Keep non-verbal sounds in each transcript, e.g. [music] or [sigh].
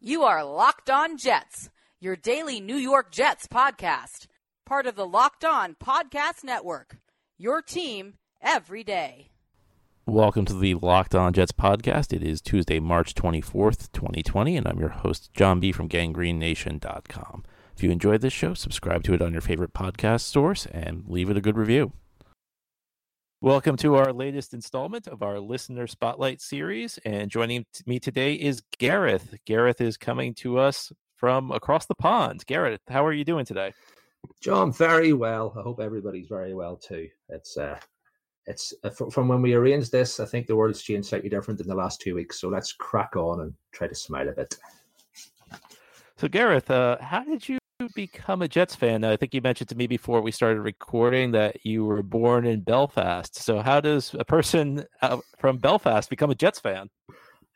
You are Locked On Jets, your daily New York Jets podcast, part of the Locked On Podcast Network. Your team every day. Welcome to the Locked On Jets podcast. It is Tuesday, March 24th, 2020, and I'm your host, John B. from ganggreennation.com. If you enjoyed this show, subscribe to it on your favorite podcast source and leave it a good review. Welcome to our latest installment of our Listener Spotlight series. And joining me today is Gareth. Gareth is coming to us from across the pond. Gareth, how are you doing today? John, very well. I hope everybody's very well too. It's uh, it's uh, from when we arranged this. I think the world's changed slightly different in the last two weeks. So let's crack on and try to smile a bit. So, Gareth, uh, how did you become a Jets fan? I think you mentioned to me before we started recording that you were born in Belfast. So, how does a person from Belfast become a Jets fan?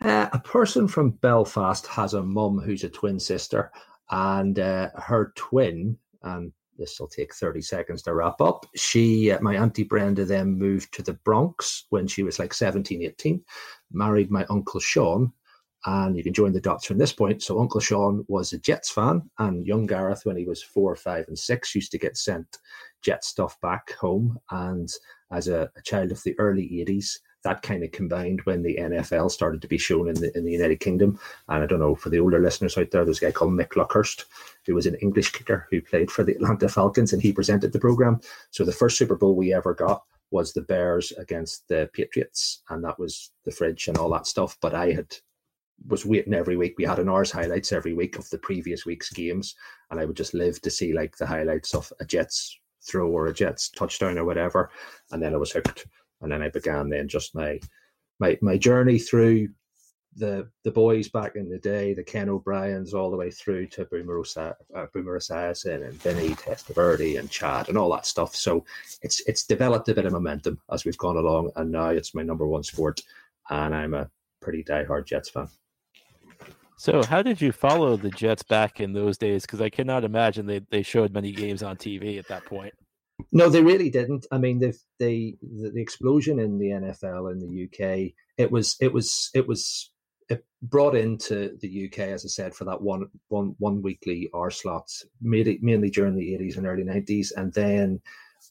Uh, a person from Belfast has a mum who's a twin sister, and uh, her twin, and this will take 30 seconds to wrap up. She, uh, my Auntie Brenda, then moved to the Bronx when she was like 17, 18, married my Uncle Sean, and you can join the dots from this point. So Uncle Sean was a Jets fan, and young Gareth, when he was four, five, and six, used to get sent Jet stuff back home. And as a, a child of the early '80s, that kind of combined when the NFL started to be shown in the in the United Kingdom. And I don't know for the older listeners out there, there's a guy called Mick Luckhurst, who was an English kicker who played for the Atlanta Falcons, and he presented the program. So the first Super Bowl we ever got was the Bears against the Patriots, and that was the fridge and all that stuff. But I had was waiting every week. We had an hour's highlights every week of the previous week's games, and I would just live to see like the highlights of a Jets throw or a Jets touchdown or whatever, and then I was hooked. And then I began then just my my my journey through the the boys back in the day, the Ken O'Briens, all the way through to Boomer, Osa, uh, Boomer and Vinny Testaverde and Chad and all that stuff. So it's it's developed a bit of momentum as we've gone along, and now it's my number one sport, and I'm a pretty diehard Jets fan. So, how did you follow the Jets back in those days? Because I cannot imagine they, they showed many games on TV at that point. No, they really didn't. I mean, they've they the, the explosion in the NFL in the UK. It was it was it was it brought into the UK, as I said, for that one one one weekly hour slots, mainly during the eighties and early nineties, and then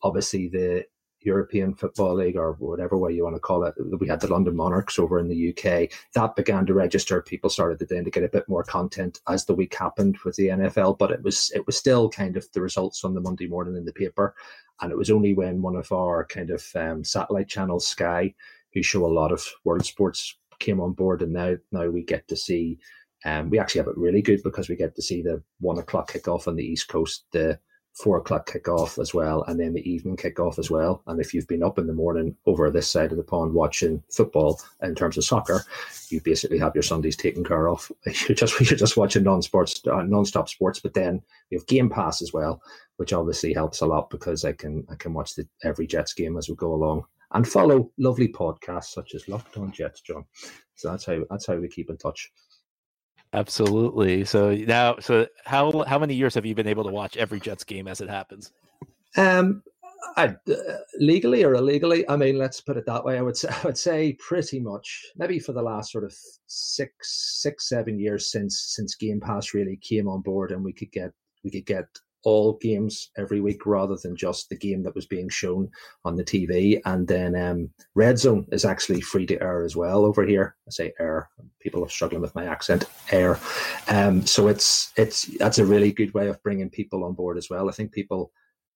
obviously the European Football League or whatever way you want to call it. We had the London Monarchs over in the UK. That began to register. People started to then to get a bit more content as the week happened with the NFL, but it was it was still kind of the results on the Monday morning in the paper. And it was only when one of our kind of um, satellite channels, Sky, who show a lot of world sports, came on board, and now now we get to see. Um, we actually have it really good because we get to see the one o'clock kickoff on the East Coast, the four o'clock kickoff as well, and then the evening kickoff as well. And if you've been up in the morning over this side of the pond watching football in terms of soccer, you basically have your Sundays taken care of. [laughs] You're just you're just watching non-sports, uh, non-stop sports. But then you have Game Pass as well, which obviously helps a lot because I can I can watch the, every Jets game as we go along and follow lovely podcasts such as Locked On Jets, John. So that's how that's how we keep in touch. Absolutely. So now, so how how many years have you been able to watch every Jets game as it happens? Um, I, uh, legally or illegally, I mean, let's put it that way. I would say, [laughs] I would say pretty much, maybe for the last sort of six, six, seven years since since Game Pass really came on board, and we could get we could get all games every week rather than just the game that was being shown on the TV. And then um, Red Zone is actually free to air as well over here. I say air. People are struggling with my accent. Air. Um, so it's it's that's a really good way of bringing people on board as well. I think people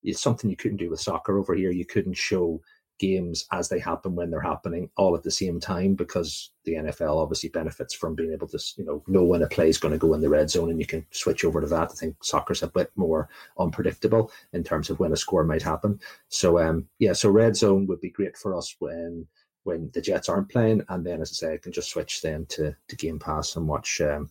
it's something you couldn't do with soccer over here. You couldn't show games as they happen when they're happening all at the same time because the NFL obviously benefits from being able to you know know when a play is going to go in the red zone and you can switch over to that. I think soccer's a bit more unpredictable in terms of when a score might happen. So um yeah, so red zone would be great for us when when the Jets aren't playing, and then as I say, I can just switch then to to Game Pass and watch. Um,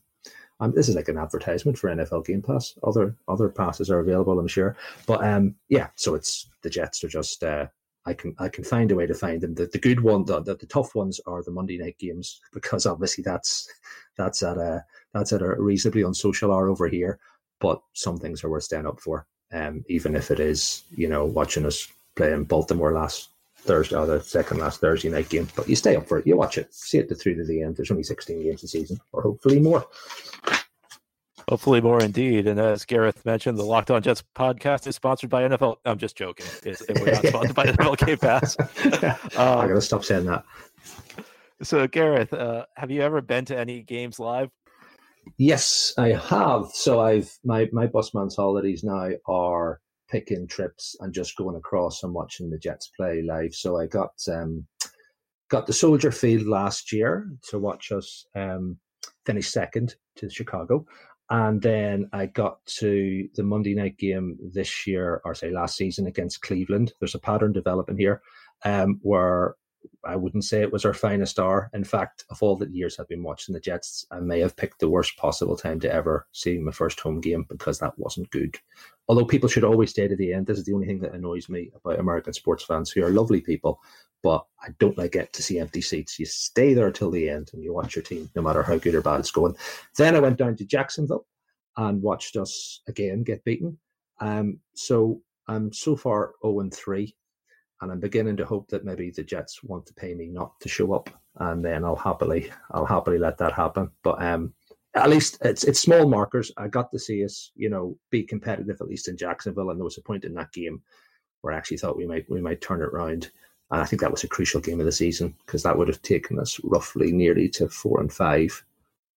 um, this is like an advertisement for NFL Game Pass. Other other passes are available, I'm sure. But um, yeah, so it's the Jets are just uh, I can I can find a way to find them. The, the good one, the, the, the tough ones are the Monday night games because obviously that's that's at a that's at a reasonably unsocial hour over here. But some things are worth staying up for, um, even if it is you know watching us play in Baltimore last Thursday or the second last Thursday night game. But you stay up for it, you watch it, see it through to the end. There's only 16 games a season, or hopefully more. Hopefully more indeed. And as Gareth mentioned, the Locked On Jets podcast is sponsored by NFL. I'm just joking. It's, we're not [laughs] sponsored by NFL Game Pass. [laughs] um, I gotta stop saying that. So, Gareth, uh, have you ever been to any games live? Yes, I have. So I've my my busman's holidays now are picking trips and just going across and watching the Jets play live. So I got um, got the Soldier Field last year to watch us um, finish second to Chicago, and then I got to the Monday night game this year, or say last season against Cleveland. There's a pattern developing here um, where I wouldn't say it was our finest hour. In fact, of all the years I've been watching the Jets, I may have picked the worst possible time to ever see my first home game because that wasn't good. Although people should always stay to the end. This is the only thing that annoys me about American sports fans who are lovely people, but I don't like it to see empty seats. You stay there till the end and you watch your team, no matter how good or bad it's going. Then I went down to Jacksonville and watched us again get beaten. Um, so I'm so far 0 and 3 and I'm beginning to hope that maybe the Jets want to pay me not to show up, and then I'll happily I'll happily let that happen. But um, at least it's it's small markers. I got to see us, you know, be competitive at least in Jacksonville, and there was a point in that game where I actually thought we might we might turn it around. And I think that was a crucial game of the season because that would have taken us roughly nearly to four and five.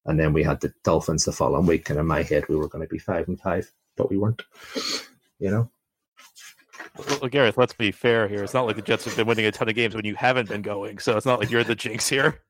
And then we had the Dolphins the following week, and in my head we were going to be five and five, but we weren't. You know. Well, Gareth, let's be fair here. It's not like the Jets have been winning a ton of games when you haven't been going, so it's not like you're the jinx here.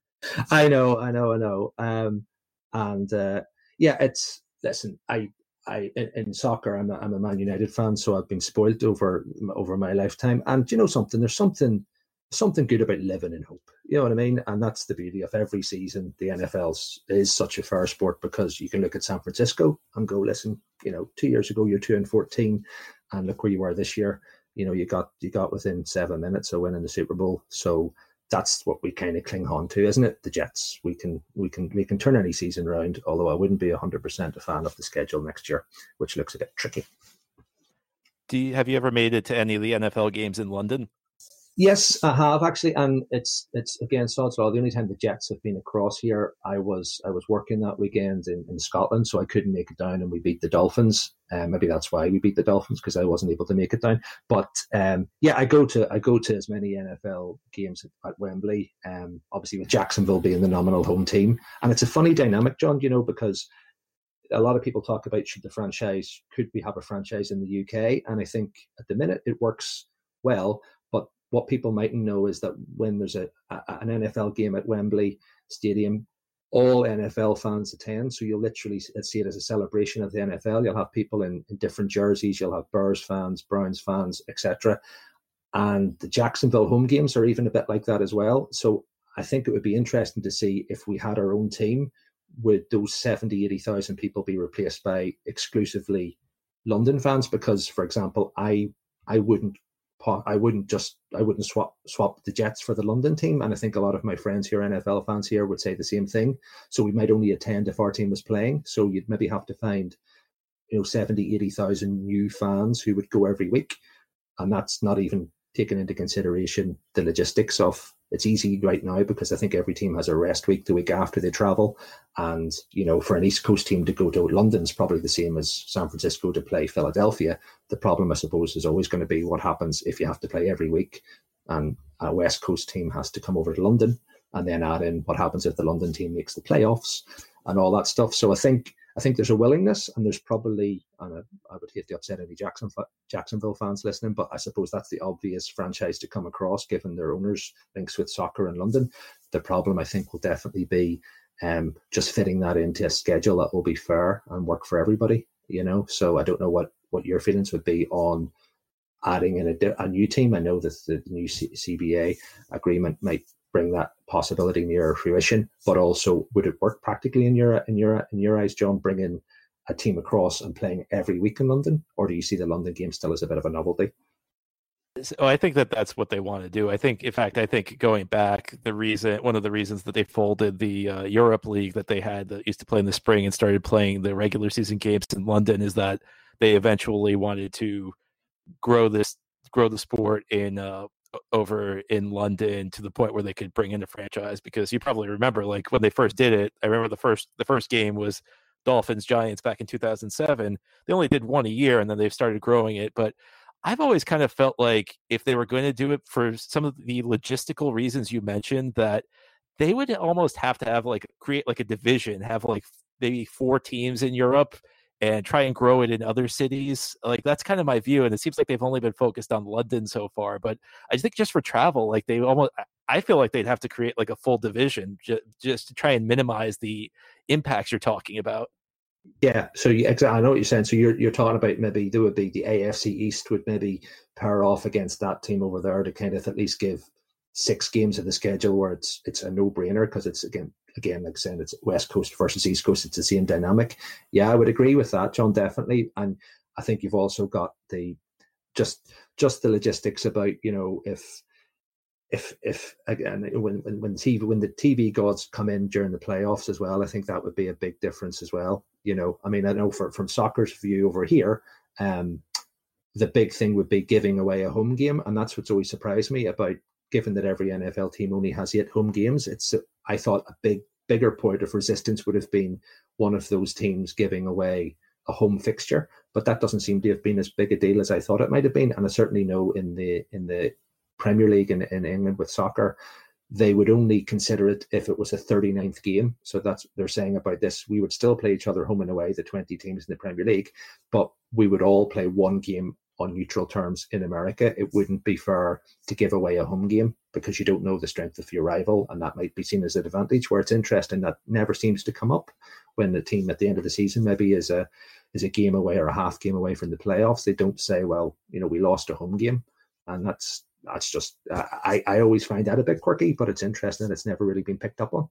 I know, I know, I know. Um, and uh, yeah, it's listen. I, I in, soccer, I'm a, I'm a Man United fan, so I've been spoiled over over my lifetime. And you know something? There's something something good about living in hope. You know what I mean? And that's the beauty of every season. The NFL is such a fair sport because you can look at San Francisco and go, listen, you know, two years ago you're two and fourteen, and look where you are this year. You know, you got you got within seven minutes of winning the Super Bowl. So that's what we kind of cling on to, isn't it? The Jets. We can we can we can turn any season around. Although I wouldn't be hundred percent a fan of the schedule next year, which looks a bit tricky. Do you, have you ever made it to any of the NFL games in London? Yes, I have actually, and it's it's again sod's law. The only time the Jets have been across here, I was I was working that weekend in, in Scotland, so I couldn't make it down, and we beat the Dolphins. Um, maybe that's why we beat the Dolphins because I wasn't able to make it down. But um, yeah, I go to I go to as many NFL games at, at Wembley. Um, obviously with Jacksonville being the nominal home team, and it's a funny dynamic, John. You know because a lot of people talk about should the franchise could we have a franchise in the UK, and I think at the minute it works well what people mightn't know is that when there's a, a, an NFL game at Wembley Stadium, all NFL fans attend. So you'll literally see it as a celebration of the NFL. You'll have people in, in different jerseys. You'll have Bears fans, Browns fans, etc. And the Jacksonville home games are even a bit like that as well. So I think it would be interesting to see if we had our own team, would those 70, 80,000 people be replaced by exclusively London fans? Because, for example, I I wouldn't I wouldn't just I wouldn't swap swap the Jets for the London team, and I think a lot of my friends here, NFL fans here, would say the same thing. So we might only attend if our team was playing. So you'd maybe have to find, you know, 70, 80,000 new fans who would go every week, and that's not even taken into consideration the logistics of it's easy right now because I think every team has a rest week the week after they travel. And, you know, for an East Coast team to go to London is probably the same as San Francisco to play Philadelphia. The problem, I suppose, is always going to be what happens if you have to play every week and a West Coast team has to come over to London and then add in what happens if the London team makes the playoffs and all that stuff. So I think I think there's a willingness, and there's probably, and I, I would hate to upset any Jackson, Jacksonville fans listening, but I suppose that's the obvious franchise to come across given their owners' links with soccer in London. The problem, I think, will definitely be um, just fitting that into a schedule that will be fair and work for everybody. You know, so I don't know what what your feelings would be on adding in a, a new team. I know that the new C- CBA agreement might bring that possibility nearer fruition. But also, would it work practically in your in your in your eyes, John, bringing a team across and playing every week in London, or do you see the London game still as a bit of a novelty? Oh, I think that that's what they want to do. I think, in fact, I think going back, the reason, one of the reasons that they folded the uh, Europe League that they had that used to play in the spring and started playing the regular season games in London is that they eventually wanted to grow this, grow the sport in uh, over in London to the point where they could bring in a franchise because you probably remember like when they first did it I remember the first the first game was Dolphins Giants back in 2007. They only did one a year, and then they've started growing it. But I've always kind of felt like if they were going to do it for some of the logistical reasons you mentioned, that they would almost have to have like create like a division, have like maybe four teams in Europe and try and grow it in other cities. Like that's kind of my view. And it seems like they've only been focused on London so far. But I think just for travel, like they almost, I feel like they'd have to create like a full division just, just to try and minimize the impacts you're talking about. Yeah, so you, exactly, I know what you're saying. So you're you're talking about maybe there would be the AFC East would maybe pair off against that team over there to kind of at least give six games of the schedule where it's it's a no brainer because it's again again, like saying it's West Coast versus East Coast, it's the same dynamic. Yeah, I would agree with that, John, definitely. And I think you've also got the just just the logistics about you know if if if again when when when TV when the TV gods come in during the playoffs as well, I think that would be a big difference as well. You know, I mean, I know for, from soccer's view over here, um, the big thing would be giving away a home game, and that's what's always surprised me about given that every NFL team only has eight home games, it's I thought a big bigger point of resistance would have been one of those teams giving away a home fixture, but that doesn't seem to have been as big a deal as I thought it might have been. And I certainly know in the in the Premier League in, in England with soccer, they would only consider it if it was a 39th game. So that's they're saying about this. We would still play each other home and away, the 20 teams in the Premier League, but we would all play one game on neutral terms in America, it wouldn't be fair to give away a home game because you don't know the strength of your rival, and that might be seen as an advantage. Where it's interesting that never seems to come up when the team at the end of the season maybe is a is a game away or a half game away from the playoffs. They don't say, "Well, you know, we lost a home game," and that's that's just I I always find that a bit quirky, but it's interesting. It's never really been picked up on.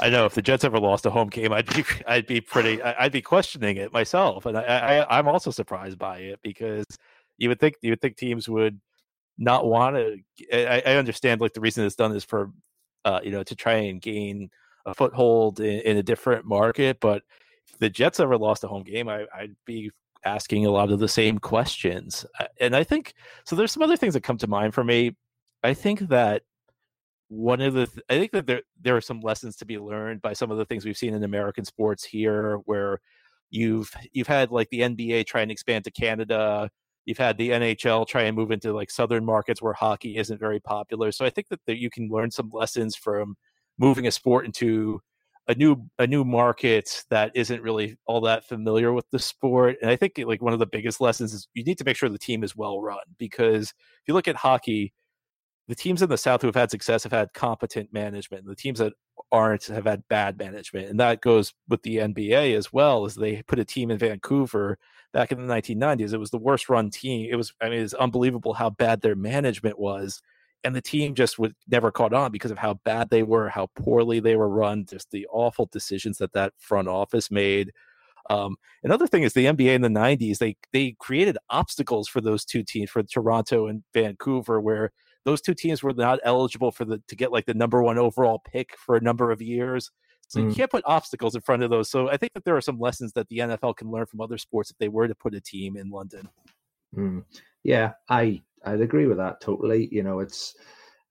I know if the Jets ever lost a home game, I'd be [laughs] I'd be pretty I'd be questioning it myself, and I, I I'm also surprised by it because you would think you would think teams would not want to. I, I, understand like the reason it's done is for uh, you know to try and gain a foothold in, in, a different market, but if the Jets ever lost a home game, I, I'd be asking a lot of the same questions, and I think so. There's some other things that come to mind for me. I think that one of the th- I think that there there are some lessons to be learned by some of the things we've seen in American sports here, where you've you've had like the NBA try and expand to Canada, you've had the NHL try and move into like southern markets where hockey isn't very popular. So I think that, that you can learn some lessons from moving a sport into a new a new market that isn't really all that familiar with the sport. And I think like one of the biggest lessons is you need to make sure the team is well run because if you look at hockey the teams in the South who have had success have had competent management. And The teams that aren't have had bad management, and that goes with the NBA as well. As they put a team in Vancouver back in the 1990s, it was the worst run team. It was, I mean, it's unbelievable how bad their management was, and the team just would never caught on because of how bad they were, how poorly they were run, just the awful decisions that that front office made. Um, another thing is the NBA in the 90s, they they created obstacles for those two teams, for Toronto and Vancouver, where those two teams were not eligible for the to get like the number one overall pick for a number of years. So mm. you can't put obstacles in front of those. So I think that there are some lessons that the NFL can learn from other sports if they were to put a team in London. Mm. Yeah, I I'd agree with that totally. You know, it's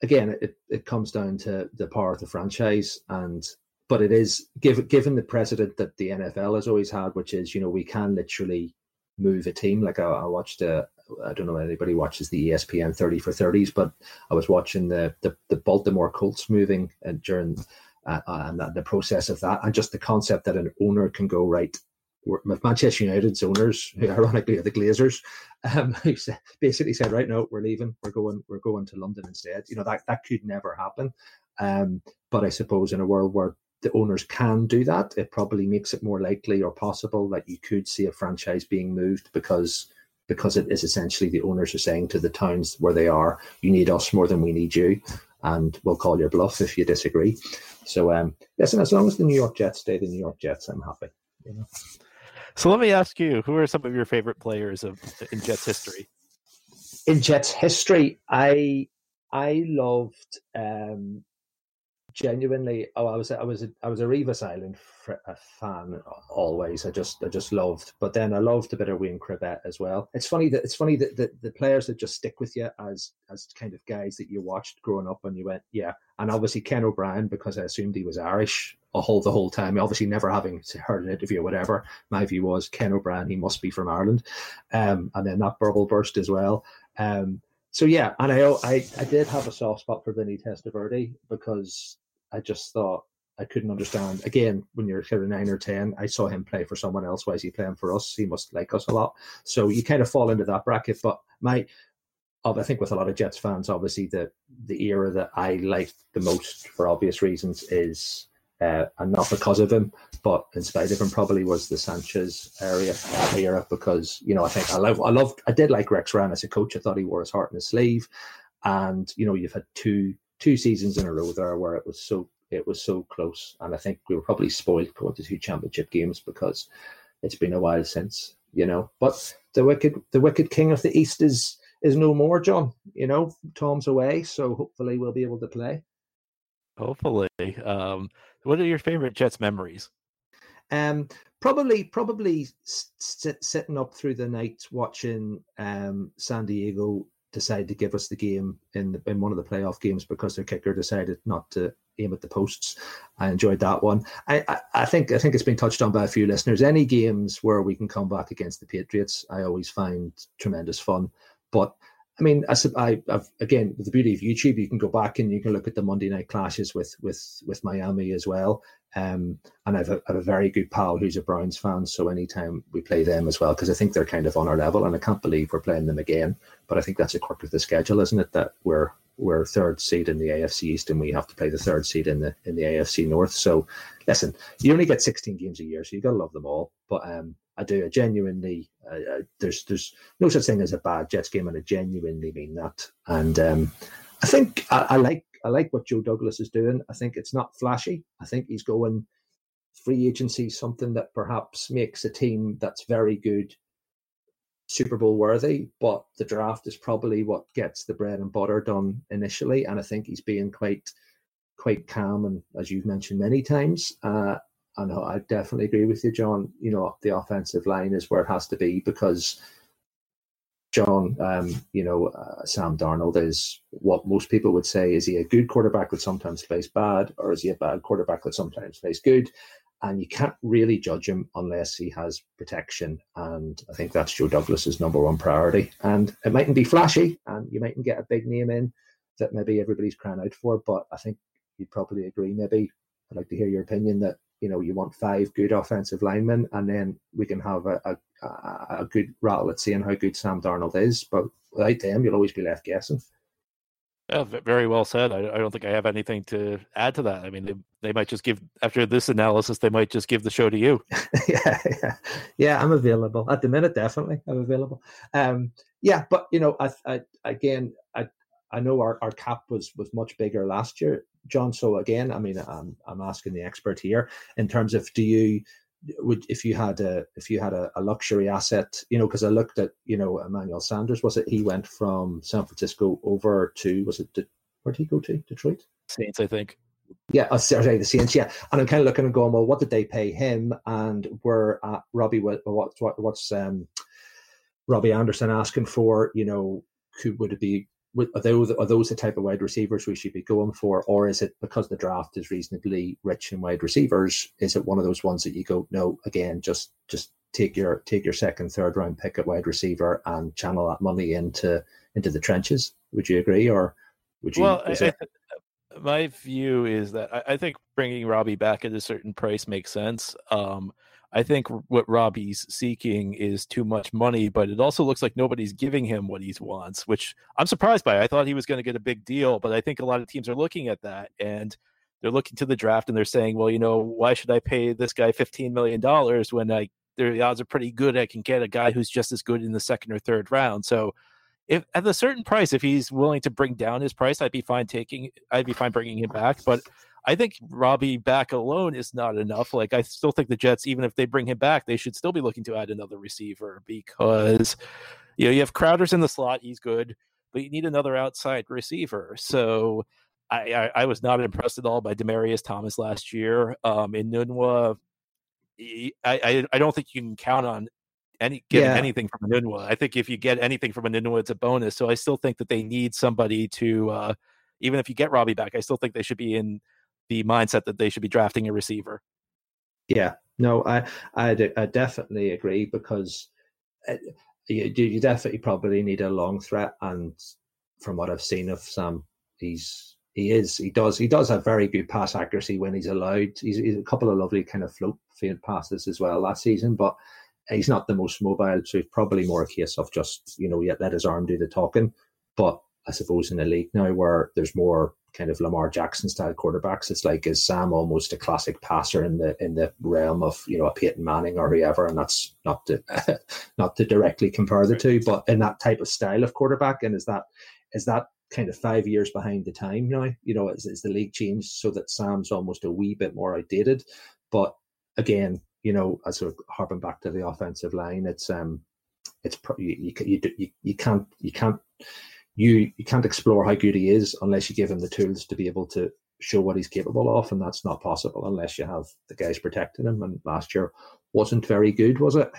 again it, it comes down to the power of the franchise and but it is given given the precedent that the NFL has always had, which is you know we can literally move a team. Like I, I watched a, I don't know anybody watches the ESPN 30 for 30s, but I was watching the the, the Baltimore Colts moving uh, during uh, and the process of that, and just the concept that an owner can go right. With Manchester United's owners, who [laughs] ironically are the Glazers, [laughs] um, basically said, "Right, no, we're leaving. We're going. We're going to London instead." You know that that could never happen. Um, but I suppose in a world where the owners can do that, it probably makes it more likely or possible that you could see a franchise being moved because because it is essentially the owners are saying to the towns where they are, you need us more than we need you, and we'll call your bluff if you disagree. So, um, yes, and as long as the New York Jets stay the New York Jets, I'm happy. You know? So let me ask you, who are some of your favorite players of in Jets history? In Jets history, I I loved um, genuinely oh i was i was a, i was a Revis Island a fan always i just i just loved but then i loved a bit of Wayne Chrebet as well it's funny that it's funny that the, the players that just stick with you as as kind of guys that you watched growing up and you went yeah and obviously ken o'brien because i assumed he was irish a whole the whole time. Obviously, never having heard an interview or whatever. My view was Ken O'Brien. He must be from Ireland, um, and then that bubble burst as well. Um, so yeah, and I, I I did have a soft spot for Vinny Testaverde because I just thought I couldn't understand. Again, when you're kind of nine or ten, I saw him play for someone else. Why is he playing for us? He must like us a lot. So you kind of fall into that bracket. But my I think with a lot of Jets fans, obviously the the era that I like the most for obvious reasons is uh, and not because of him, but in spite of him, probably was the Sanchez area era because you know I think I love I loved I did like Rex Ryan as a coach. I thought he wore his heart in his sleeve, and you know you've had two two seasons in a row there where it was so it was so close, and I think we were probably spoiled going to two championship games because it's been a while since you know. But the wicked the wicked king of the East is is no more, John. You know, Tom's away, so hopefully we'll be able to play. Hopefully. Um, what are your favorite Jets memories? Um, probably, probably sit, sitting up through the night watching um, San Diego decide to give us the game in the, in one of the playoff games because their kicker decided not to aim at the posts. I enjoyed that one. I, I, I, think I think it's been touched on by a few listeners. Any games where we can come back against the Patriots, I always find tremendous fun. But I mean, I, I, I've, again, with the beauty of YouTube, you can go back and you can look at the Monday night clashes with with with Miami as well. Um, and I've a, I've a very good pal who's a Browns fan, so anytime we play them as well, because I think they're kind of on our level, and I can't believe we're playing them again. But I think that's a quirk of the schedule, isn't it? That we're we're third seed in the AFC East, and we have to play the third seed in the in the AFC North. So, listen, you only get 16 games a year, so you got to love them all. But um, I do. I genuinely, uh, uh, there's there's no such thing as a bad Jets game, and I genuinely mean that. And um, I think I, I, like I like what Joe Douglas is doing. I think it's not flashy. I think he's going free agency, something that perhaps makes a team that's very good Super Bowl worthy. But the draft is probably what gets the bread and butter done initially, and I think he's being quite quite calm and as you've mentioned many times uh, and I definitely agree with you, John. You know, the offensive line is where it has to be because John, um, you know, uh, Sam Darnold is what most people would say is he a good quarterback that sometimes plays bad, or is he a bad quarterback that sometimes plays good? And you can't really judge him unless he has protection. And I think that's Joe Douglas's number one priority. And it mightn't be flashy, and you mightn't get a big name in that maybe everybody's crying out for, but I think you'd probably agree. Maybe I'd like to hear your opinion that you know, you want five good offensive linemen, and then we can have a, a, a good rattle at seeing how good Sam Darnold is. But without them, you'll always be left guessing. Yeah, very well said. I, I, don't think I have anything to add to that. I mean, they, they might just give after this analysis, they might just give the show to you. [laughs] yeah, yeah, yeah. I'm available at the minute. Definitely, I'm available. Um, yeah, but you know, I, I again, I I know our, our cap was was much bigger last year, John. So again, I mean, I'm I'm asking the expert here in terms of do you would if you had a if you had a, a luxury asset, you know, because I looked at you know Emmanuel Sanders. Was it he went from San Francisco over to was it where did he go to Detroit? Saints, I think. Yeah, oh, sorry, the Saints. Yeah, and I'm kind of looking and going, well, what did they pay him? And were uh, Robbie what, what what's um Robbie Anderson asking for? You know, could would it be are those are those the type of wide receivers we should be going for, or is it because the draft is reasonably rich in wide receivers? Is it one of those ones that you go, no, again, just just take your take your second, third round pick at wide receiver and channel that money into into the trenches? Would you agree, or would you? Well, I, it... I, my view is that I, I, think bringing Robbie back at a certain price makes sense. Um, I think what Robbie's seeking is too much money, but it also looks like nobody's giving him what he wants, which I'm surprised by. I thought he was going to get a big deal, but I think a lot of teams are looking at that and they're looking to the draft and they're saying, well, you know, why should I pay this guy $15 million when I the odds are pretty good I can get a guy who's just as good in the second or third round. So if at a certain price, if he's willing to bring down his price, I'd be fine taking I'd be fine bringing him back. But I think Robbie back alone is not enough. Like I still think the Jets, even if they bring him back, they should still be looking to add another receiver because you know you have Crowder's in the slot, he's good, but you need another outside receiver. So I, I, I was not impressed at all by Demaryius Thomas last year. Um, Enunwa, I, I I don't think you can count on any getting yeah. anything from Enunwa. I think if you get anything from Enunwa, it's a bonus. So I still think that they need somebody to. Uh, even if you get Robbie back, I still think they should be in the mindset that they should be drafting a receiver. Yeah, no, I I, I definitely agree because uh, you, you definitely probably need a long threat, and from what I've seen of Sam, he's he is he does he does have very good pass accuracy when he's allowed. He's, he's a couple of lovely kind of float field passes as well last season, but he's not the most mobile, so it's probably more a case of just you know let his arm do the talking. But I suppose in the league now where there's more kind of Lamar Jackson style quarterbacks, it's like is Sam almost a classic passer in the in the realm of you know a Peyton Manning or whoever, and that's not to [laughs] not to directly compare the two, but in that type of style of quarterback, and is that is that kind of five years behind the time now? You know, is, is the league changed so that Sam's almost a wee bit more outdated? But again, you know, as sort of harping back to the offensive line, it's um, it's you you you, you can't you can't you you can't explore how good he is unless you give him the tools to be able to show what he's capable of, and that's not possible unless you have the guys protecting him. And last year wasn't very good, was it?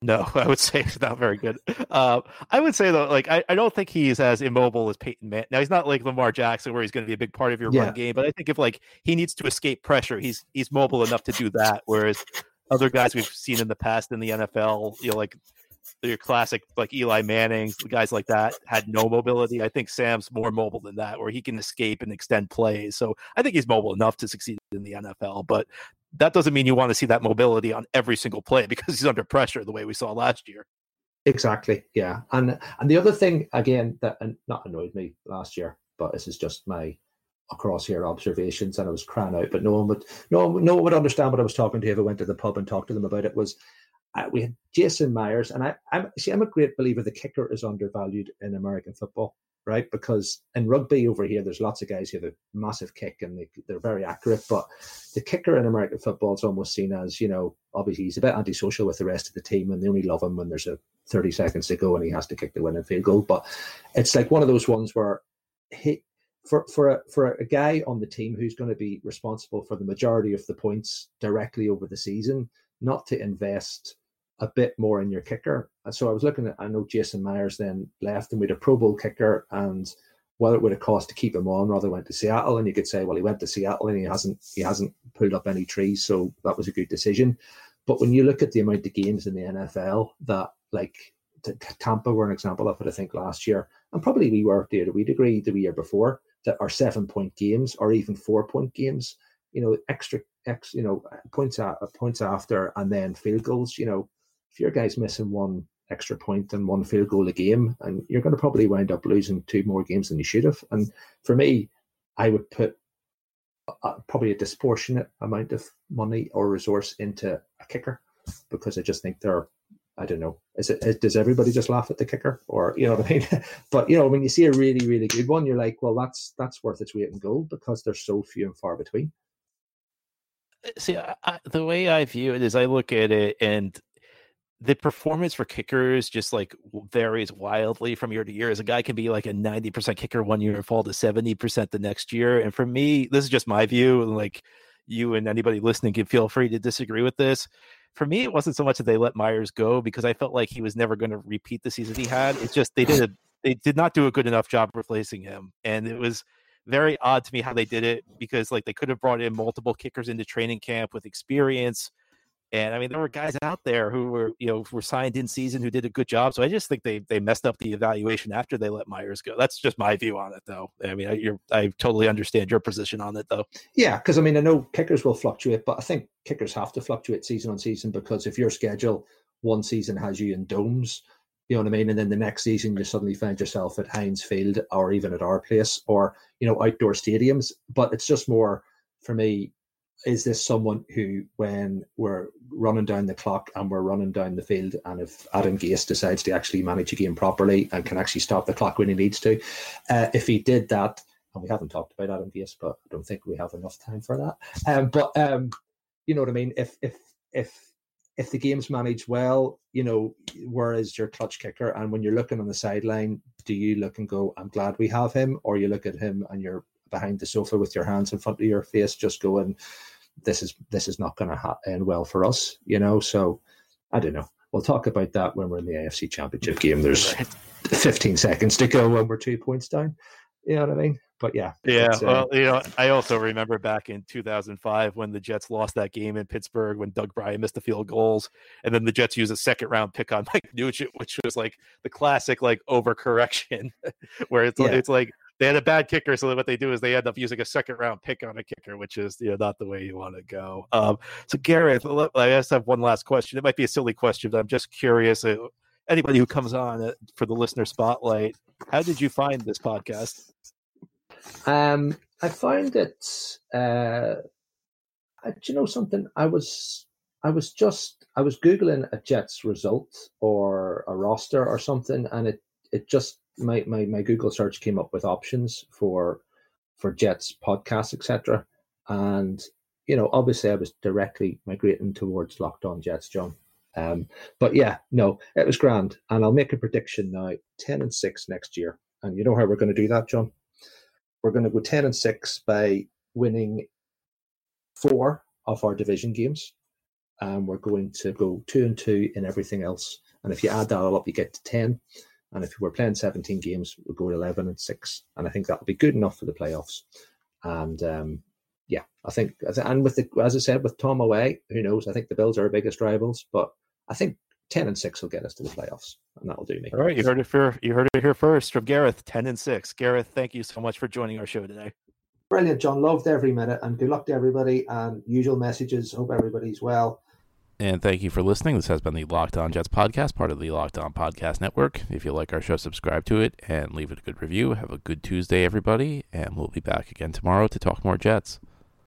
No, [laughs] I would say it's not very good. Uh, I would say though, like I, I don't think he's as immobile as Peyton Manning. Now he's not like Lamar Jackson, where he's going to be a big part of your yeah. run game. But I think if like he needs to escape pressure, he's he's mobile enough to do that. Whereas other guys we've seen in the past in the NFL, you know, like your classic like Eli Manning, guys like that had no mobility. I think Sam's more mobile than that, where he can escape and extend plays. So I think he's mobile enough to succeed in the NFL. But that doesn't mean you want to see that mobility on every single play [laughs] because he's under pressure the way we saw last year. Exactly. Yeah. And and the other thing again that and not annoyed me last year, but this is just my across here observations and I was crying out, but no one would no no one would understand what I was talking to if I went to the pub and talked to them about it was we had Jason Myers, and I, I'm see, I'm a great believer the kicker is undervalued in American football, right? Because in rugby over here, there's lots of guys who have a massive kick and they, they're very accurate, but the kicker in American football is almost seen as, you know, obviously he's a bit antisocial with the rest of the team, and they only love him when there's a 30 seconds to go and he has to kick the winning field goal. But it's like one of those ones where he, for for a for a guy on the team who's going to be responsible for the majority of the points directly over the season, not to invest a bit more in your kicker. And so I was looking at, I know Jason Myers then left and we had a Pro Bowl kicker and what it would have cost to keep him on rather went to Seattle. And you could say, well, he went to Seattle and he hasn't, he hasn't pulled up any trees. So that was a good decision. But when you look at the amount of games in the NFL that like Tampa were an example of it, I think last year, and probably we were to a wee degree the year before that are seven point games or even four point games, you know, extra, X, you know, points, at, points after, and then field goals, you know, if your guy's missing one extra point and one field goal a game, and you're going to probably wind up losing two more games than you should have. And for me, I would put a, probably a disproportionate amount of money or resource into a kicker because I just think they're I don't know. Is it is, does everybody just laugh at the kicker, or you know what I mean? [laughs] but you know, when you see a really really good one, you're like, well, that's that's worth its weight in gold because they're so few and far between. See, I, the way I view it is, I look at it, and the performance for kickers just like varies wildly from year to year. As a guy can be like a 90% kicker one year and fall to 70% the next year. And for me, this is just my view. And like you and anybody listening can feel free to disagree with this. For me, it wasn't so much that they let Myers go because I felt like he was never going to repeat the season he had. It's just they did a, they did not do a good enough job replacing him. And it was very odd to me how they did it because like they could have brought in multiple kickers into training camp with experience and I mean, there were guys out there who were, you know, were signed in season who did a good job. So I just think they they messed up the evaluation after they let Myers go. That's just my view on it, though. I mean, I, I totally understand your position on it, though. Yeah, because I mean, I know kickers will fluctuate, but I think kickers have to fluctuate season on season because if your schedule one season has you in domes, you know what I mean, and then the next season you suddenly find yourself at Heinz Field or even at our place or you know outdoor stadiums. But it's just more for me is this someone who, when we're running down the clock and we're running down the field, and if Adam Gase decides to actually manage a game properly and can actually stop the clock when he needs to, uh, if he did that, and we haven't talked about Adam Gase, but I don't think we have enough time for that. Um, but um, you know what I mean? If if if if the game's managed well, you know, where is your clutch kicker? And when you're looking on the sideline, do you look and go, "I'm glad we have him," or you look at him and you're behind the sofa with your hands in front of your face, just going, "This is this is not going to ha- end well for us," you know. So I don't know. We'll talk about that when we're in the AFC Championship game. There's 15 seconds to go when we're two points down. You know what I mean? But yeah, yeah. uh, well, you know, I also remember back in 2005 when the Jets lost that game in Pittsburgh when Doug Brien missed the field goals, and then the Jets used a second round pick on Mike Nugent, which was like the classic like overcorrection, [laughs] where it's Yeah. it's like they had a bad kicker, so what they do is they end up using a second round pick on a kicker, which is you know not the way you want to go. Um, so Gareth, I just have one last question. It might be a silly question, but I'm just curious. Uh, anybody who comes on uh, for the listener spotlight, how did you find this podcast? Um, I find it. Uh, I, do you know something? I was, I was just, I was googling a Jets result or a roster or something, and it, it just my my my Google search came up with options for, for Jets podcasts, etc. And you know, obviously, I was directly migrating towards Locked On Jets, John. Um, but yeah, no, it was grand, and I'll make a prediction now: ten and six next year. And you know how we're going to do that, John? we're going to go 10 and 6 by winning four of our division games and we're going to go 2 and 2 in everything else and if you add that all up you get to 10 and if we're playing 17 games we'll go to 11 and 6 and i think that'll be good enough for the playoffs and um, yeah i think and with the as i said with tom away who knows i think the bills are our biggest rivals but i think 10 and 6 will get us to the playoffs and that'll do me All right, you heard it for you heard it here first from Gareth, ten and six. Gareth, thank you so much for joining our show today. Brilliant, John. Loved every minute, and good luck to everybody. And usual messages. Hope everybody's well. And thank you for listening. This has been the Locked On Jets podcast, part of the Locked On Podcast Network. If you like our show, subscribe to it and leave it a good review. Have a good Tuesday, everybody, and we'll be back again tomorrow to talk more Jets.